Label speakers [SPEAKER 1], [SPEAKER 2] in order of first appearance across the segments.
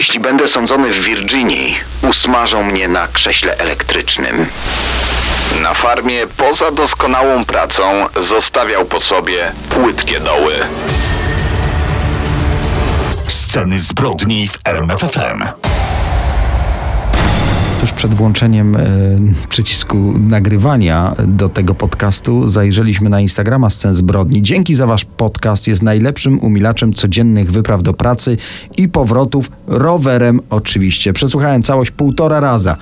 [SPEAKER 1] Jeśli będę sądzony w Virginii, usmażą mnie na krześle elektrycznym. Na farmie, poza doskonałą pracą, zostawiał po sobie płytkie doły.
[SPEAKER 2] Sceny zbrodni w RMFFM.
[SPEAKER 3] Tuż przed włączeniem e, przycisku nagrywania do tego podcastu zajrzeliśmy na Instagrama Scen Zbrodni. Dzięki za wasz podcast. Jest najlepszym umilaczem codziennych wypraw do pracy i powrotów rowerem oczywiście. Przesłuchałem całość półtora raza.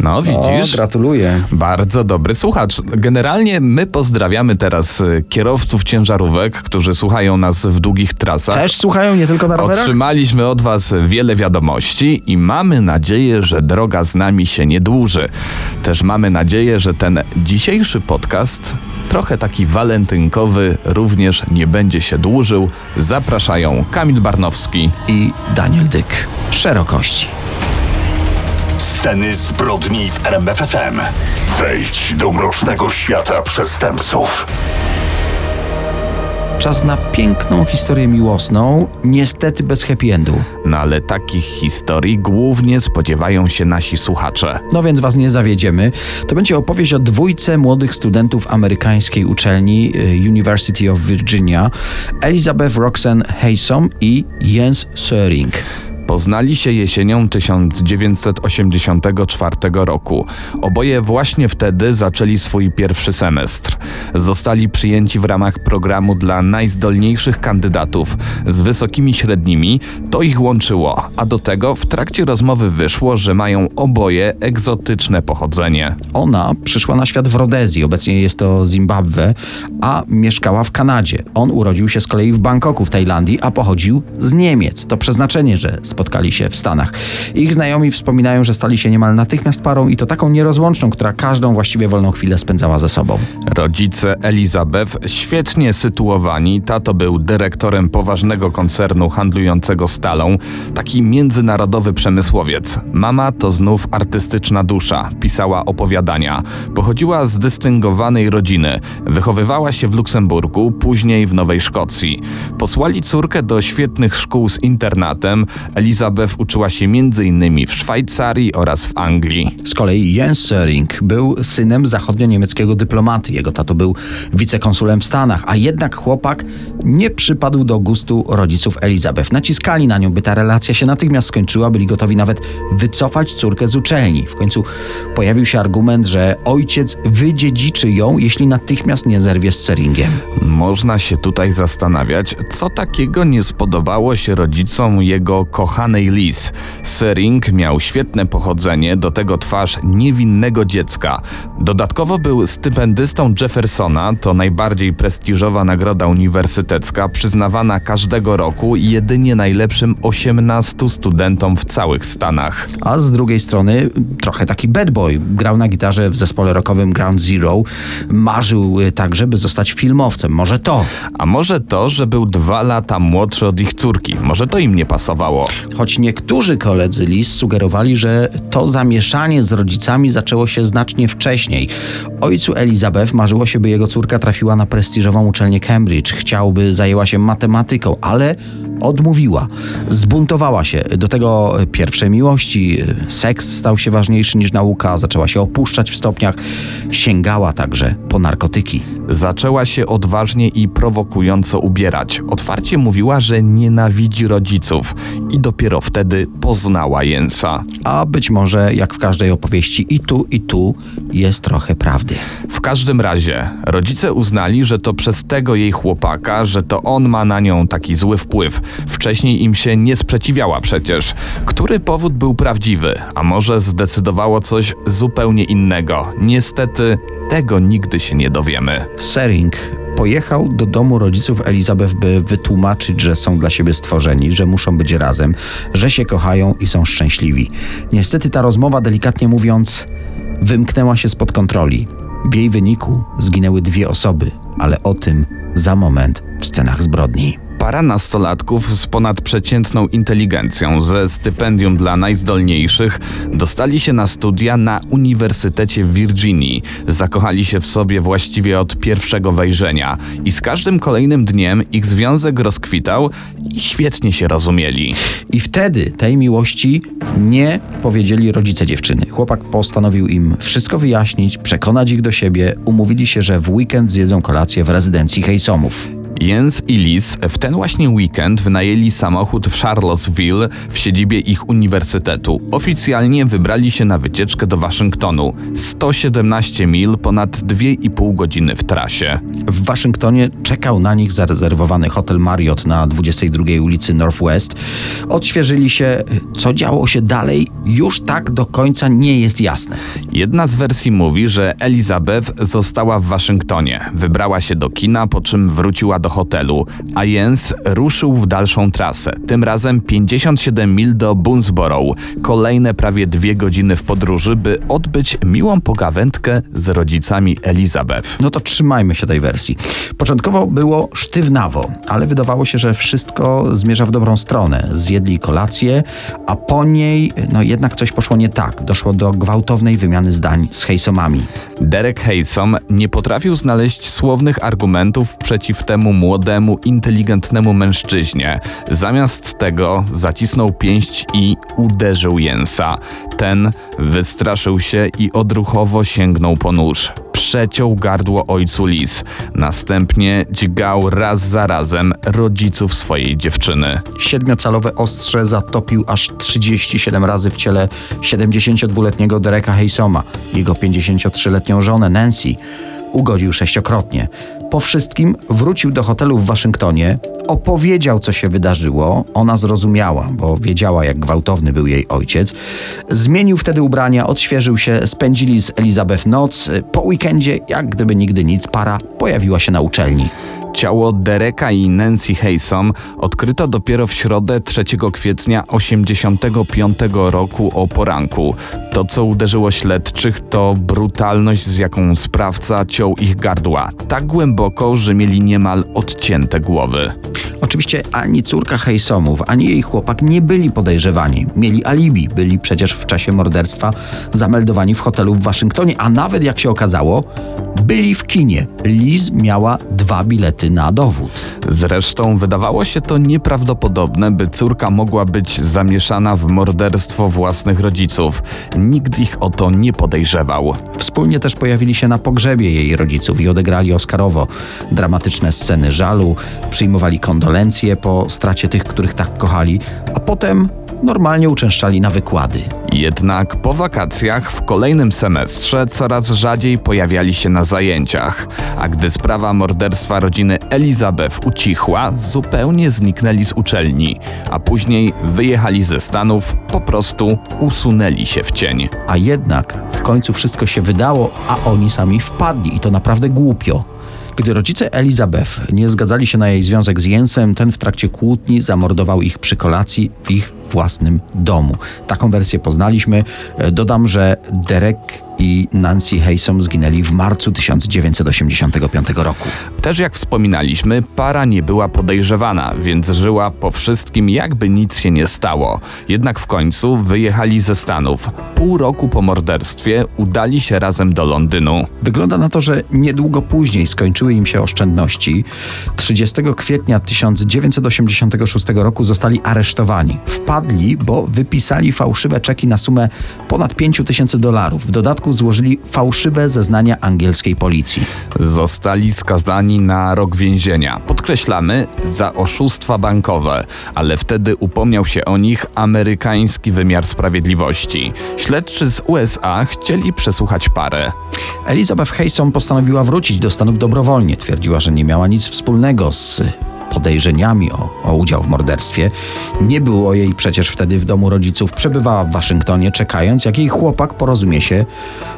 [SPEAKER 4] No, widzisz?
[SPEAKER 3] O, gratuluję.
[SPEAKER 4] Bardzo dobry słuchacz. Generalnie my pozdrawiamy teraz y, kierowców ciężarówek, którzy słuchają nas w długich trasach.
[SPEAKER 3] Też słuchają nie tylko na rowerach?
[SPEAKER 4] Otrzymaliśmy od Was wiele wiadomości i mamy nadzieję, że droga z nami się nie dłuży. Też mamy nadzieję, że ten dzisiejszy podcast, trochę taki walentynkowy, również nie będzie się dłużył. Zapraszają Kamil Barnowski.
[SPEAKER 3] I Daniel Dyk. Szerokości.
[SPEAKER 2] Sceny zbrodni w RMFFM. Wejdź do mrocznego świata przestępców.
[SPEAKER 3] Czas na piękną historię miłosną, niestety bez happy endu.
[SPEAKER 4] No ale takich historii głównie spodziewają się nasi słuchacze.
[SPEAKER 3] No więc was nie zawiedziemy. To będzie opowieść o dwójce młodych studentów amerykańskiej uczelni y, University of Virginia, Elizabeth Roxanne Haysom i Jens Söring.
[SPEAKER 4] Poznali się jesienią 1984 roku. Oboje właśnie wtedy zaczęli swój pierwszy semestr. Zostali przyjęci w ramach programu dla najzdolniejszych kandydatów z wysokimi średnimi. To ich łączyło, a do tego w trakcie rozmowy wyszło, że mają oboje egzotyczne pochodzenie.
[SPEAKER 3] Ona przyszła na świat w Rodezji, obecnie jest to Zimbabwe, a mieszkała w Kanadzie. On urodził się z kolei w Bangkoku w Tajlandii, a pochodził z Niemiec. To przeznaczenie, że spotkali się w Stanach. Ich znajomi wspominają, że stali się niemal natychmiast parą i to taką nierozłączną, która każdą właściwie wolną chwilę spędzała ze sobą.
[SPEAKER 4] Rodzice Elizabeth świetnie sytuowani. Tato był dyrektorem poważnego koncernu handlującego stalą, taki międzynarodowy przemysłowiec. Mama to znów artystyczna dusza, pisała opowiadania. Pochodziła z dystyngowanej rodziny. Wychowywała się w Luksemburgu, później w Nowej Szkocji. Posłali córkę do świetnych szkół z internatem. Elizabeth uczyła się m.in. w Szwajcarii oraz w Anglii.
[SPEAKER 3] Z kolei Jens Söring był synem zachodnio-niemieckiego dyplomaty. Jego tato był wicekonsulem w Stanach, a jednak chłopak nie przypadł do gustu rodziców Elizabeth. Naciskali na nią, by ta relacja się natychmiast skończyła, byli gotowi nawet wycofać córkę z uczelni. W końcu pojawił się argument, że ojciec wydziedziczy ją, jeśli natychmiast nie zerwie z Söringiem.
[SPEAKER 4] Można się tutaj zastanawiać, co takiego nie spodobało się rodzicom jego kochanej Liz. Sering miał świetne pochodzenie, do tego twarz niewinnego dziecka. Dodatkowo był stypendystą Jeffersona, to najbardziej prestiżowa nagroda uniwersytecka, przyznawana każdego roku jedynie najlepszym 18 studentom w całych Stanach.
[SPEAKER 3] A z drugiej strony trochę taki bad boy. Grał na gitarze w zespole rockowym Ground Zero. Marzył y, także, by zostać filmowcem. Może to.
[SPEAKER 4] A może to, że był dwa lata młodszy od ich córki, może to im nie pasowało.
[SPEAKER 3] Choć niektórzy koledzy Lis sugerowali, że to zamieszanie z rodzicami zaczęło się znacznie wcześniej. Ojcu Elizabeth marzyło się, by jego córka trafiła na prestiżową uczelnię Cambridge. Chciałby zajęła się matematyką, ale odmówiła. Zbuntowała się. Do tego pierwsze miłości. Seks stał się ważniejszy niż nauka. Zaczęła się opuszczać w stopniach. Sięgała także po narkotyki.
[SPEAKER 4] Zaczęła się odważnie i prowokująco ubierać. Otwarcie mówiła, że nienawidzi rodziców i dopiero wtedy poznała Jensa.
[SPEAKER 3] A być może, jak w każdej opowieści, i tu, i tu jest trochę prawdy.
[SPEAKER 4] W każdym razie, rodzice uznali, że to przez tego jej chłopaka, że to on ma na nią taki zły wpływ. Wcześniej im się nie sprzeciwiała przecież. Który powód był prawdziwy, a może zdecydowało coś zupełnie innego? Niestety, tego nigdy się nie dowiemy.
[SPEAKER 3] Sering pojechał do domu rodziców Elizabeth, by wytłumaczyć, że są dla siebie stworzeni, że muszą być razem, że się kochają i są szczęśliwi. Niestety ta rozmowa, delikatnie mówiąc, wymknęła się spod kontroli. W jej wyniku zginęły dwie osoby, ale o tym za moment w scenach zbrodni.
[SPEAKER 4] Para nastolatków z ponadprzeciętną inteligencją ze stypendium dla najzdolniejszych dostali się na studia na Uniwersytecie w Virginii. Zakochali się w sobie właściwie od pierwszego wejrzenia i z każdym kolejnym dniem ich związek rozkwitał i świetnie się rozumieli.
[SPEAKER 3] I wtedy tej miłości nie powiedzieli rodzice dziewczyny. Chłopak postanowił im wszystko wyjaśnić, przekonać ich do siebie. Umówili się, że w weekend zjedzą kolację w rezydencji Hejsomów.
[SPEAKER 4] Jens i Liz w ten właśnie weekend wynajęli samochód w Charlottesville w siedzibie ich uniwersytetu. Oficjalnie wybrali się na wycieczkę do Waszyngtonu. 117 mil, ponad 2,5 godziny w trasie.
[SPEAKER 3] W Waszyngtonie czekał na nich zarezerwowany hotel Marriott na 22 ulicy Northwest. Odświeżyli się, co działo się dalej, już tak do końca nie jest jasne.
[SPEAKER 4] Jedna z wersji mówi, że Elizabeth została w Waszyngtonie. Wybrała się do kina, po czym wróciła do hotelu, a Jens ruszył w dalszą trasę. Tym razem 57 mil do Boonesboro. Kolejne prawie dwie godziny w podróży, by odbyć miłą pogawędkę z rodzicami Elizabeth.
[SPEAKER 3] No to trzymajmy się tej wersji. Początkowo było sztywnawo, ale wydawało się, że wszystko zmierza w dobrą stronę. Zjedli kolację, a po niej no jednak coś poszło nie tak. Doszło do gwałtownej wymiany zdań z Hejsomami.
[SPEAKER 4] Derek Haysom nie potrafił znaleźć słownych argumentów przeciw temu młodemu, inteligentnemu mężczyźnie. Zamiast tego zacisnął pięść i uderzył Jensa. Ten wystraszył się i odruchowo sięgnął po nóż. Przeciął gardło ojcu Liz. Następnie dźgał raz za razem rodziców swojej dziewczyny.
[SPEAKER 3] Siedmiocalowe ostrze zatopił aż 37 razy w ciele 72-letniego Dereka Heysoma. Jego 53-letnią żonę Nancy ugodził sześciokrotnie. Po wszystkim wrócił do hotelu w Waszyngtonie, opowiedział, co się wydarzyło. Ona zrozumiała, bo wiedziała, jak gwałtowny był jej ojciec. Zmienił wtedy ubrania, odświeżył się, spędzili z Elizabeth noc. Po weekendzie, jak gdyby nigdy nic, para pojawiła się na uczelni.
[SPEAKER 4] Ciało Dereka i Nancy Haysom odkryto dopiero w środę 3 kwietnia 85 roku o poranku. To, co uderzyło śledczych, to brutalność, z jaką sprawca ciął ich gardła. Tak głęboko, że mieli niemal odcięte głowy.
[SPEAKER 3] Oczywiście ani córka Hejsomów, ani jej chłopak nie byli podejrzewani. Mieli alibi, byli przecież w czasie morderstwa zameldowani w hotelu w Waszyngtonie, a nawet jak się okazało, byli w kinie. Liz miała dwa bilety na dowód.
[SPEAKER 4] Zresztą wydawało się to nieprawdopodobne, by córka mogła być zamieszana w morderstwo własnych rodziców. Nikt ich o to nie podejrzewał.
[SPEAKER 3] Wspólnie też pojawili się na pogrzebie jej rodziców i odegrali Oscarowo dramatyczne sceny żalu, przyjmowali kondolencje po stracie tych, których tak kochali, a potem normalnie uczęszczali na wykłady.
[SPEAKER 4] Jednak po wakacjach w kolejnym semestrze coraz rzadziej pojawiali się na zajęciach, a gdy sprawa morderstwa rodziny Elizabeth ucichła, zupełnie zniknęli z uczelni, a później wyjechali ze Stanów, po prostu usunęli się w cień.
[SPEAKER 3] A jednak w końcu wszystko się wydało, a oni sami wpadli i to naprawdę głupio. Gdy rodzice Elizabeth nie zgadzali się na jej związek z Jensem, ten w trakcie kłótni zamordował ich przy kolacji w ich własnym domu. Taką wersję poznaliśmy. E, Dodam, że Derek i Nancy Haysom zginęli w marcu 1985 roku.
[SPEAKER 4] Też jak wspominaliśmy, para nie była podejrzewana, więc żyła po wszystkim jakby nic się nie stało. Jednak w końcu wyjechali ze Stanów. Pół roku po morderstwie udali się razem do Londynu.
[SPEAKER 3] Wygląda na to, że niedługo później skończyły im się oszczędności. 30 kwietnia 1986 roku zostali aresztowani. Wpadli, bo wypisali fałszywe czeki na sumę ponad 5 tysięcy dolarów. W dodatku złożyli fałszywe zeznania angielskiej policji.
[SPEAKER 4] Zostali skazani na rok więzienia. Podkreślamy, za oszustwa bankowe, ale wtedy upomniał się o nich amerykański wymiar sprawiedliwości. Śledczy z USA chcieli przesłuchać parę.
[SPEAKER 3] Elizabeth Haysom postanowiła wrócić do Stanów dobrowolnie. Twierdziła, że nie miała nic wspólnego z podejrzeniami o, o udział w morderstwie. Nie było jej przecież wtedy w domu rodziców. Przebywała w Waszyngtonie, czekając, jak jej chłopak porozumie się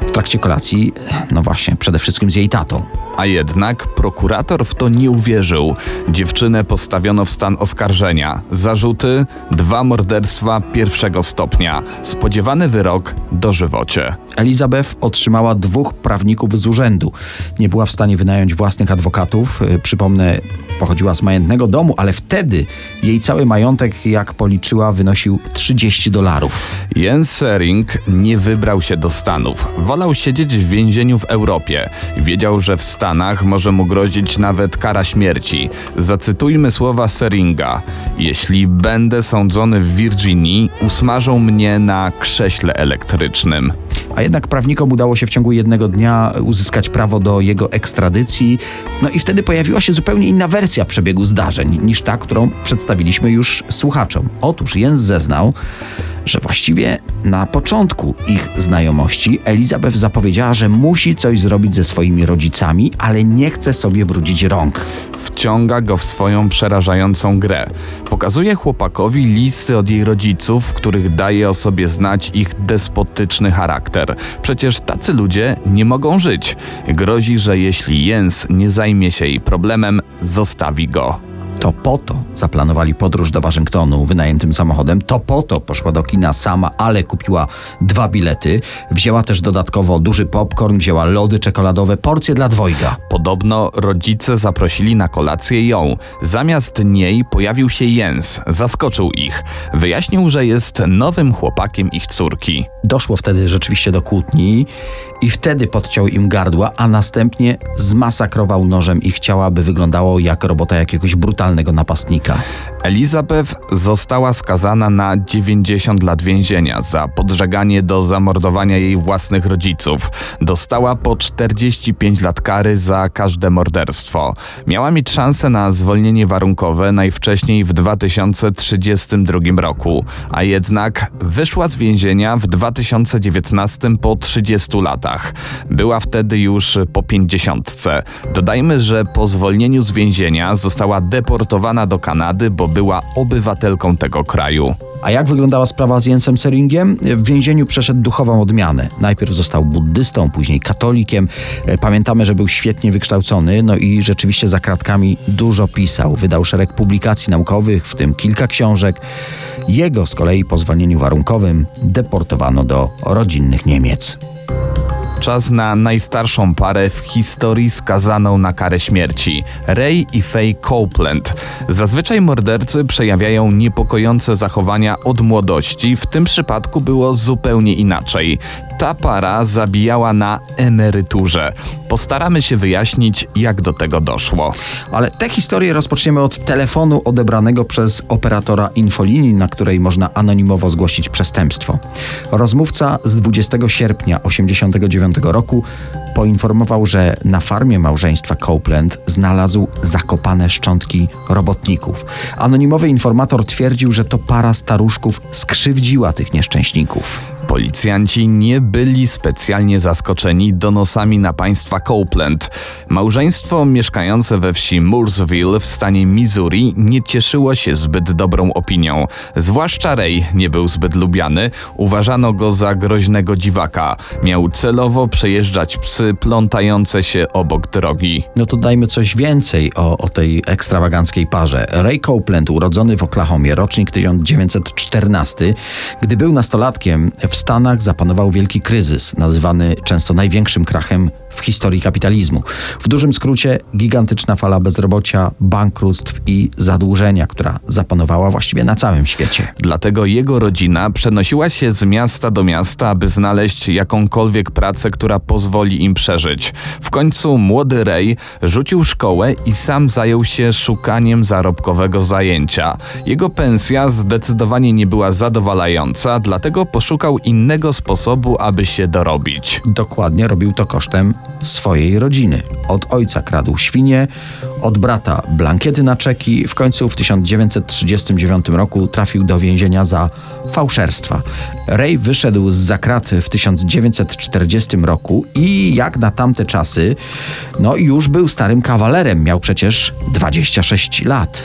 [SPEAKER 3] w trakcie kolacji, no właśnie, przede wszystkim z jej tatą.
[SPEAKER 4] A jednak prokurator w to nie uwierzył. Dziewczynę postawiono w stan oskarżenia. Zarzuty: dwa morderstwa pierwszego stopnia. Spodziewany wyrok dożywocie.
[SPEAKER 3] Elizabeth otrzymała dwóch prawników z urzędu. Nie była w stanie wynająć własnych adwokatów. Y, Przypomnę, pochodziła z majętnego domu, ale wtedy jej cały majątek, jak policzyła, wynosił 30 dolarów.
[SPEAKER 4] Jens Sering nie wybrał się do Stanów. Wolał siedzieć w więzieniu w Europie. Wiedział, że w Stanach może mu grozić nawet kara śmierci. Zacytujmy słowa Seringa. Jeśli będę sądzony w Virginii, usmażą mnie na krześle elektrycznym.
[SPEAKER 3] A jednak prawnikom udało się w ciągu jednego dnia uzyskać prawo do jego ekstradycji. No i wtedy pojawiła się zupełnie inna wersja przebiegu zdarzeń niż ta, którą przedstawiliśmy już słuchaczom. Otóż Jens zeznał, że właściwie na początku ich znajomości Elizabeth zapowiedziała, że musi coś zrobić ze swoimi rodzicami, ale nie chce sobie brudzić rąk.
[SPEAKER 4] Wciąga go w swoją przerażającą grę. Pokazuje chłopakowi listy od jej rodziców, w których daje o sobie znać ich despotyczny charakter. Przecież tacy ludzie nie mogą żyć. Grozi, że jeśli Jens nie zajmie się jej problemem, zostawi go.
[SPEAKER 3] To po to zaplanowali podróż do Waszyngtonu wynajętym samochodem. To po to poszła do kina sama, ale kupiła dwa bilety. Wzięła też dodatkowo duży popcorn, wzięła lody czekoladowe, porcje dla dwojga.
[SPEAKER 4] Podobno rodzice zaprosili na kolację ją. Zamiast niej pojawił się Jens. Zaskoczył ich. Wyjaśnił, że jest nowym chłopakiem ich córki.
[SPEAKER 3] Doszło wtedy rzeczywiście do kłótni i wtedy podciął im gardła, a następnie zmasakrował nożem ich ciała, by wyglądało jak robota jakiegoś brutalnego napastnika.
[SPEAKER 4] Elizabeth została skazana na 90 lat więzienia za podżeganie do zamordowania jej własnych rodziców. Dostała po 45 lat kary za każde morderstwo. Miała mieć szansę na zwolnienie warunkowe najwcześniej w 2032 roku, a jednak wyszła z więzienia w 2019 po 30 latach. Była wtedy już po 50. Dodajmy, że po zwolnieniu z więzienia została deportowana do Kanady, bo była obywatelką tego kraju.
[SPEAKER 3] A jak wyglądała sprawa z Jensem Seringiem? W więzieniu przeszedł duchową odmianę. Najpierw został buddystą, później katolikiem. E, Pamiętamy, że był świetnie wykształcony, no i rzeczywiście za kratkami dużo pisał. Wydał szereg publikacji naukowych, w tym kilka książek. Jego z kolei po zwolnieniu warunkowym deportowano do rodzinnych Niemiec.
[SPEAKER 4] Czas na najstarszą parę w historii skazaną na karę śmierci Ray i Faye Copeland. Zazwyczaj mordercy przejawiają niepokojące zachowania od młodości, w tym przypadku było zupełnie inaczej. Ta para zabijała na emeryturze. Postaramy się wyjaśnić, jak do tego doszło.
[SPEAKER 3] Ale tę historię rozpoczniemy od telefonu odebranego przez operatora infolinii, na której można anonimowo zgłosić przestępstwo. Rozmówca z 20 sierpnia 1989 roku poinformował, że na farmie małżeństwa Copeland znalazł zakopane szczątki robotników. Anonimowy informator twierdził, że to para staruszków skrzywdziła tych nieszczęśników.
[SPEAKER 4] Policjanci nie byli specjalnie zaskoczeni donosami na państwa Copeland. Małżeństwo mieszkające we wsi Mooresville w stanie Missouri nie cieszyło się zbyt dobrą opinią. Zwłaszcza Ray nie był zbyt lubiany, uważano go za groźnego dziwaka. Miał celowo przejeżdżać psy plątające się obok drogi.
[SPEAKER 3] No to dajmy coś więcej o, o tej ekstrawaganckiej parze. Ray Copeland, urodzony w Oklahomie, rocznik 1914, gdy był nastolatkiem, w Stanach zapanował wielki kryzys, nazywany często największym krachem w historii kapitalizmu. W dużym skrócie gigantyczna fala bezrobocia, bankructw i zadłużenia, która zapanowała właściwie na całym świecie.
[SPEAKER 4] Dlatego jego rodzina przenosiła się z miasta do miasta, aby znaleźć jakąkolwiek pracę, która pozwoli im przeżyć. W końcu młody Ray rzucił szkołę i sam zajął się szukaniem zarobkowego zajęcia. Jego pensja zdecydowanie nie była zadowalająca, dlatego poszukał innego sposobu, aby się dorobić.
[SPEAKER 3] Dokładnie robił to kosztem swojej rodziny. Od ojca kradł świnie, od brata blankiety na czeki. W końcu w 1939 roku trafił do więzienia za fałszerstwa. Ray wyszedł z zakraty w 1940 roku i jak na tamte czasy, no już był starym kawalerem, miał przecież 26 lat.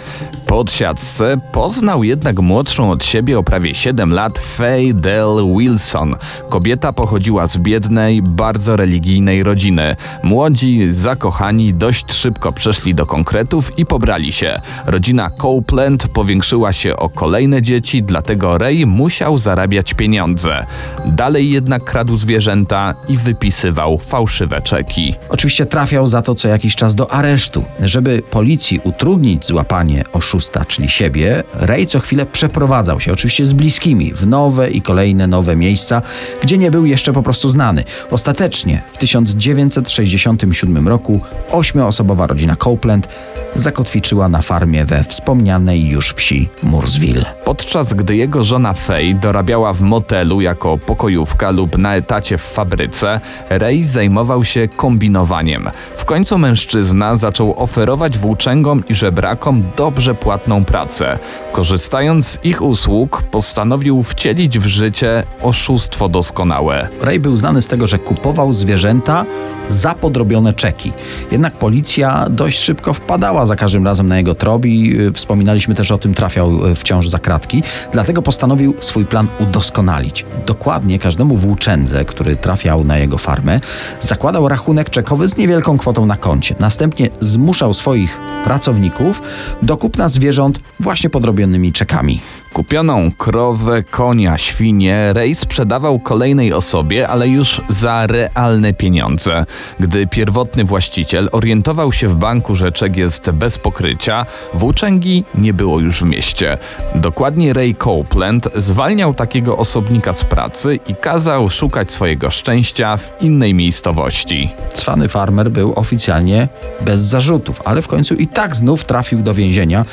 [SPEAKER 4] Po odsiadce poznał jednak młodszą od siebie o prawie 7 lat Faye Dell Wilson. Kobieta pochodziła z biednej, bardzo religijnej rodziny. Młodzi, zakochani dość szybko przeszli do konkretów i pobrali się. Rodzina Copeland powiększyła się o kolejne dzieci, dlatego Ray musiał zarabiać pieniądze. Dalej jednak kradł zwierzęta i wypisywał fałszywe czeki.
[SPEAKER 3] Oczywiście trafiał za to co jakiś czas do aresztu. Żeby policji utrudnić złapanie oszusta, czyli siebie, Ray co chwilę przeprowadzał się, oczywiście z bliskimi, w nowe i kolejne nowe miejsca, gdzie nie był jeszcze po prostu znany. Ostatecznie w 1967 roku ośmioosobowa rodzina Copeland zakotwiczyła na farmie we wspomnianej już wsi Mooresville.
[SPEAKER 4] Podczas gdy jego żona Faye dorabiała w motelu jako pokojówka lub na etacie w fabryce, Ray zajmował się kombinowaniem. W końcu mężczyzna zaczął oferować włóczęgom i żebrakom dobrze płatną pracę. Korzystając z ich usług, postanowił wcielić w życie oszustwo doskonałe.
[SPEAKER 3] Ray był znany z tego, że kupował zwierzęta za podrobione czeki. Jednak policja dość szybko wpadała za każdym razem na jego trop i y, wspominaliśmy też o tym, trafiał y, wciąż za kratki. Dlatego postanowił swój plan udoskonalić. Dokładnie każdemu włóczędze, który trafiał na jego farmę, zakładał rachunek czekowy z niewielką kwotą na koncie. Następnie zmuszał swoich pracowników do kupna zwierząt właśnie podrobionymi czekami.
[SPEAKER 4] Kupioną krowę, konia, świnię Ray sprzedawał kolejnej osobie, ale już za realne pieniądze. Gdy pierwotny właściciel orientował się w banku, że czek jest bez pokrycia, włóczęgi nie było już w mieście. Dokładnie Ray Copeland zwalniał takiego osobnika z pracy i kazał szukać swojego szczęścia w innej miejscowości.
[SPEAKER 3] Cwany farmer był oficjalnie bez zarzutów, ale w końcu i tak znów trafił do więzienia.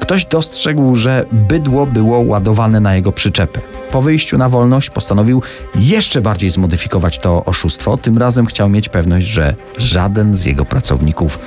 [SPEAKER 3] Ktoś dostrzegł, że bydło było ładowane na jego przyczepę. Po wyjściu na wolność postanowił jeszcze bardziej zmodyfikować to oszustwo. Tym razem chciał mieć pewność, że żaden z jego pracowników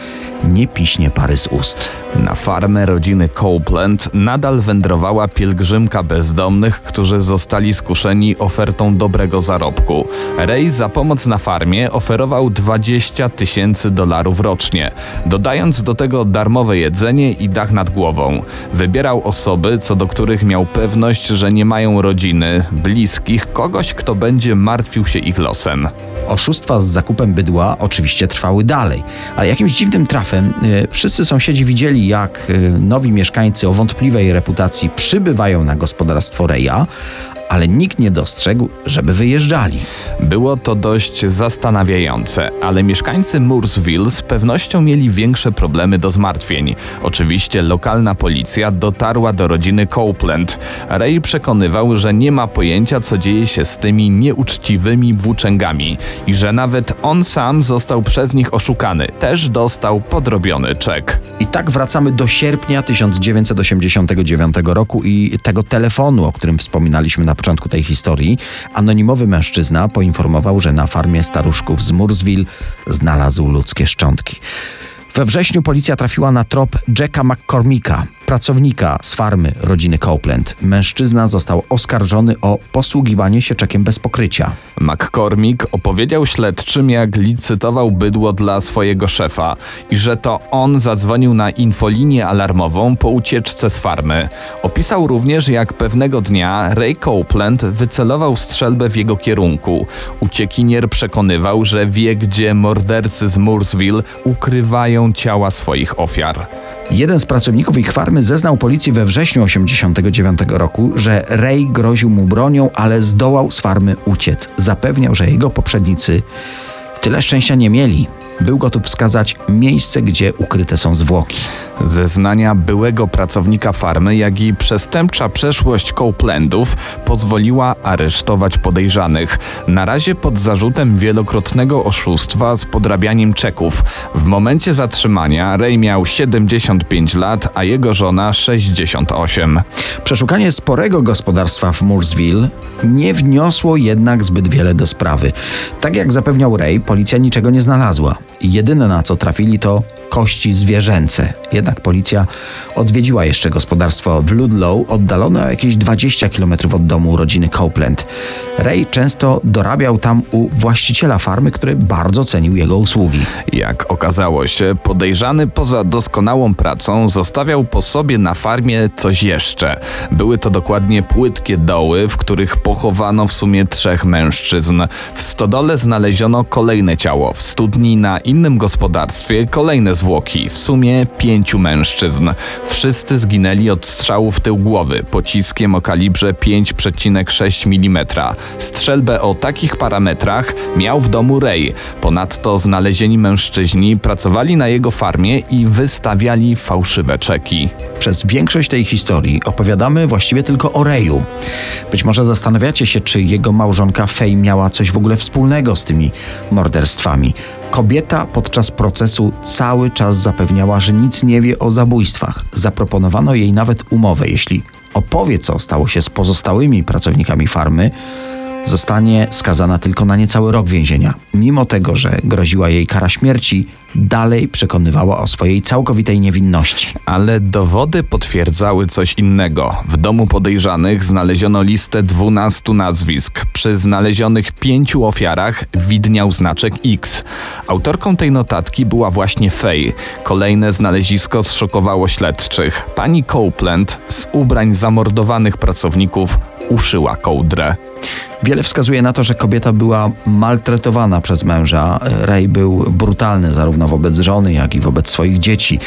[SPEAKER 3] nie piśnie pary z ust.
[SPEAKER 4] Na farmę rodziny Copeland nadal wędrowała pielgrzymka bezdomnych, którzy zostali skuszeni ofertą dobrego zarobku. Ray za pomoc na farmie oferował 20 tysięcy dolarów rocznie, dodając do tego darmowe jedzenie i dach nad głową. Wybierał osoby, co do których miał pewność, że nie mają rodziny, bliskich, kogoś, kto będzie martwił się ich losem.
[SPEAKER 3] Oszustwa z zakupem bydła oczywiście trwały dalej, ale jakimś dziwnym trafem y, wszyscy sąsiedzi widzieli, jak y, nowi mieszkańcy o wątpliwej reputacji przybywają na gospodarstwo Reja, ale nikt nie dostrzegł, żeby wyjeżdżali.
[SPEAKER 4] Było to dość zastanawiające, ale mieszkańcy Mooresville z pewnością mieli większe problemy do zmartwień. Oczywiście lokalna policja dotarła do rodziny Copeland. Ray przekonywał, że nie ma pojęcia, co dzieje się z tymi nieuczciwymi włóczęgami i że nawet on sam został przez nich oszukany. Też dostał podrobiony czek.
[SPEAKER 3] I tak wracamy do sierpnia 1989 roku i tego telefonu, o którym wspominaliśmy na początku tej historii. Anonimowy mężczyzna poinformował, że na farmie staruszków z Mooresville znalazł ludzkie szczątki. We wrześniu policja trafiła na trop Jacka McCormicka, pracownika z farmy rodziny Copeland. Mężczyzna został oskarżony o posługiwanie się czekiem bez pokrycia.
[SPEAKER 4] McCormick opowiedział śledczym, jak licytował bydło dla swojego szefa i że to on zadzwonił na infolinię alarmową po ucieczce z farmy. Opisał również, jak pewnego dnia Ray Copeland wycelował strzelbę w jego kierunku. Uciekinier przekonywał, że wie, gdzie mordercy z Mooresville ukrywają ciała swoich ofiar.
[SPEAKER 3] Jeden z pracowników ich farmy zeznał policji we wrześniu 1989 roku, że Ray groził mu bronią, ale zdołał z farmy uciec. Zapewniał, że jego poprzednicy tyle szczęścia nie mieli. Był gotów wskazać miejsce, gdzie ukryte są zwłoki.
[SPEAKER 4] Zeznania byłego pracownika farmy, jak i przestępcza przeszłość Copelandów pozwoliła aresztować podejrzanych. Na razie pod zarzutem wielokrotnego oszustwa z podrabianiem czeków. W momencie zatrzymania Ray miał 75 lat, a jego żona 68.
[SPEAKER 3] Przeszukanie sporego gospodarstwa w Mooresville nie wniosło jednak zbyt wiele do sprawy. Tak jak zapewniał Ray, policja niczego nie znalazła. Jedyne na co trafili to kości zwierzęce. Jednak policja odwiedziła jeszcze gospodarstwo w Ludlow, oddalone o jakieś 20 km od domu rodziny Copeland. Ray często dorabiał tam u właściciela farmy, który bardzo cenił jego usługi.
[SPEAKER 4] Jak okazało się, podejrzany poza doskonałą pracą zostawiał po sobie na farmie coś jeszcze. Były to dokładnie płytkie doły, w których pochowano w sumie trzech mężczyzn. W stodole znaleziono kolejne ciało, w studni na innym gospodarstwie kolejne zwłoki, w sumie pięciu mężczyzn. Wszyscy zginęli od strzału w tył głowy, pociskiem o kalibrze 5,6 mm. Strzelbę o takich parametrach miał w domu Ray. Ponadto znalezieni mężczyźni pracowali na jego farmie i wystawiali fałszywe czeki.
[SPEAKER 3] Przez większość tej historii opowiadamy właściwie tylko o Rayu. Być może zastanawiacie się, czy jego małżonka Faye miała coś w ogóle wspólnego z tymi morderstwami. Kobieta podczas procesu cały czas zapewniała, że nic nie wie o zabójstwach. Zaproponowano jej nawet umowę, jeśli opowie, co stało się z pozostałymi pracownikami farmy, zostanie skazana tylko na niecały rok więzienia. Mimo tego, że groziła jej kara śmierci, dalej przekonywała o swojej całkowitej niewinności.
[SPEAKER 4] Ale dowody potwierdzały coś innego. W domu podejrzanych znaleziono listę 12 nazwisk. Przy znalezionych pięciu ofiarach widniał znaczek X. Autorką tej notatki była właśnie Faye. Kolejne znalezisko zszokowało śledczych. Pani Copeland z ubrań zamordowanych pracowników uszyła kołdrę.
[SPEAKER 3] Wiele wskazuje na to, że kobieta była maltretowana przez męża. Ray był brutalny zarówno wobec żony, jak i wobec swoich dzieci.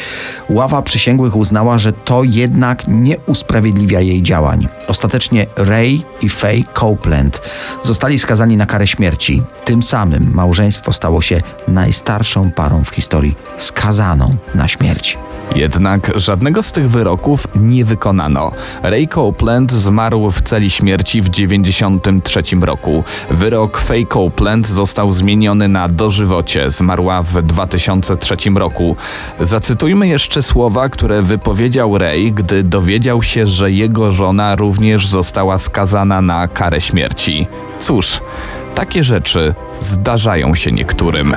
[SPEAKER 3] Ława przysięgłych uznała, że to jednak nie usprawiedliwia jej działań. Ostatecznie Ray i Faye Copeland zostali skazani na karę śmierci. Tym samym małżeństwo stało się najstarszą parą w historii skazaną na śmierć.
[SPEAKER 4] Jednak żadnego z tych wyroków nie wykonano. Ray Copeland zmarł w celi śmierci w 1993 roku. Wyrok Faye Copeland został zmieniony na dożywocie. Zmarła w 2003 roku. Zacytujmy jeszcze słowa, które wypowiedział Ray, gdy dowiedział się, że jego żona również została skazana na karę śmierci. Cóż, takie rzeczy zdarzają się niektórym.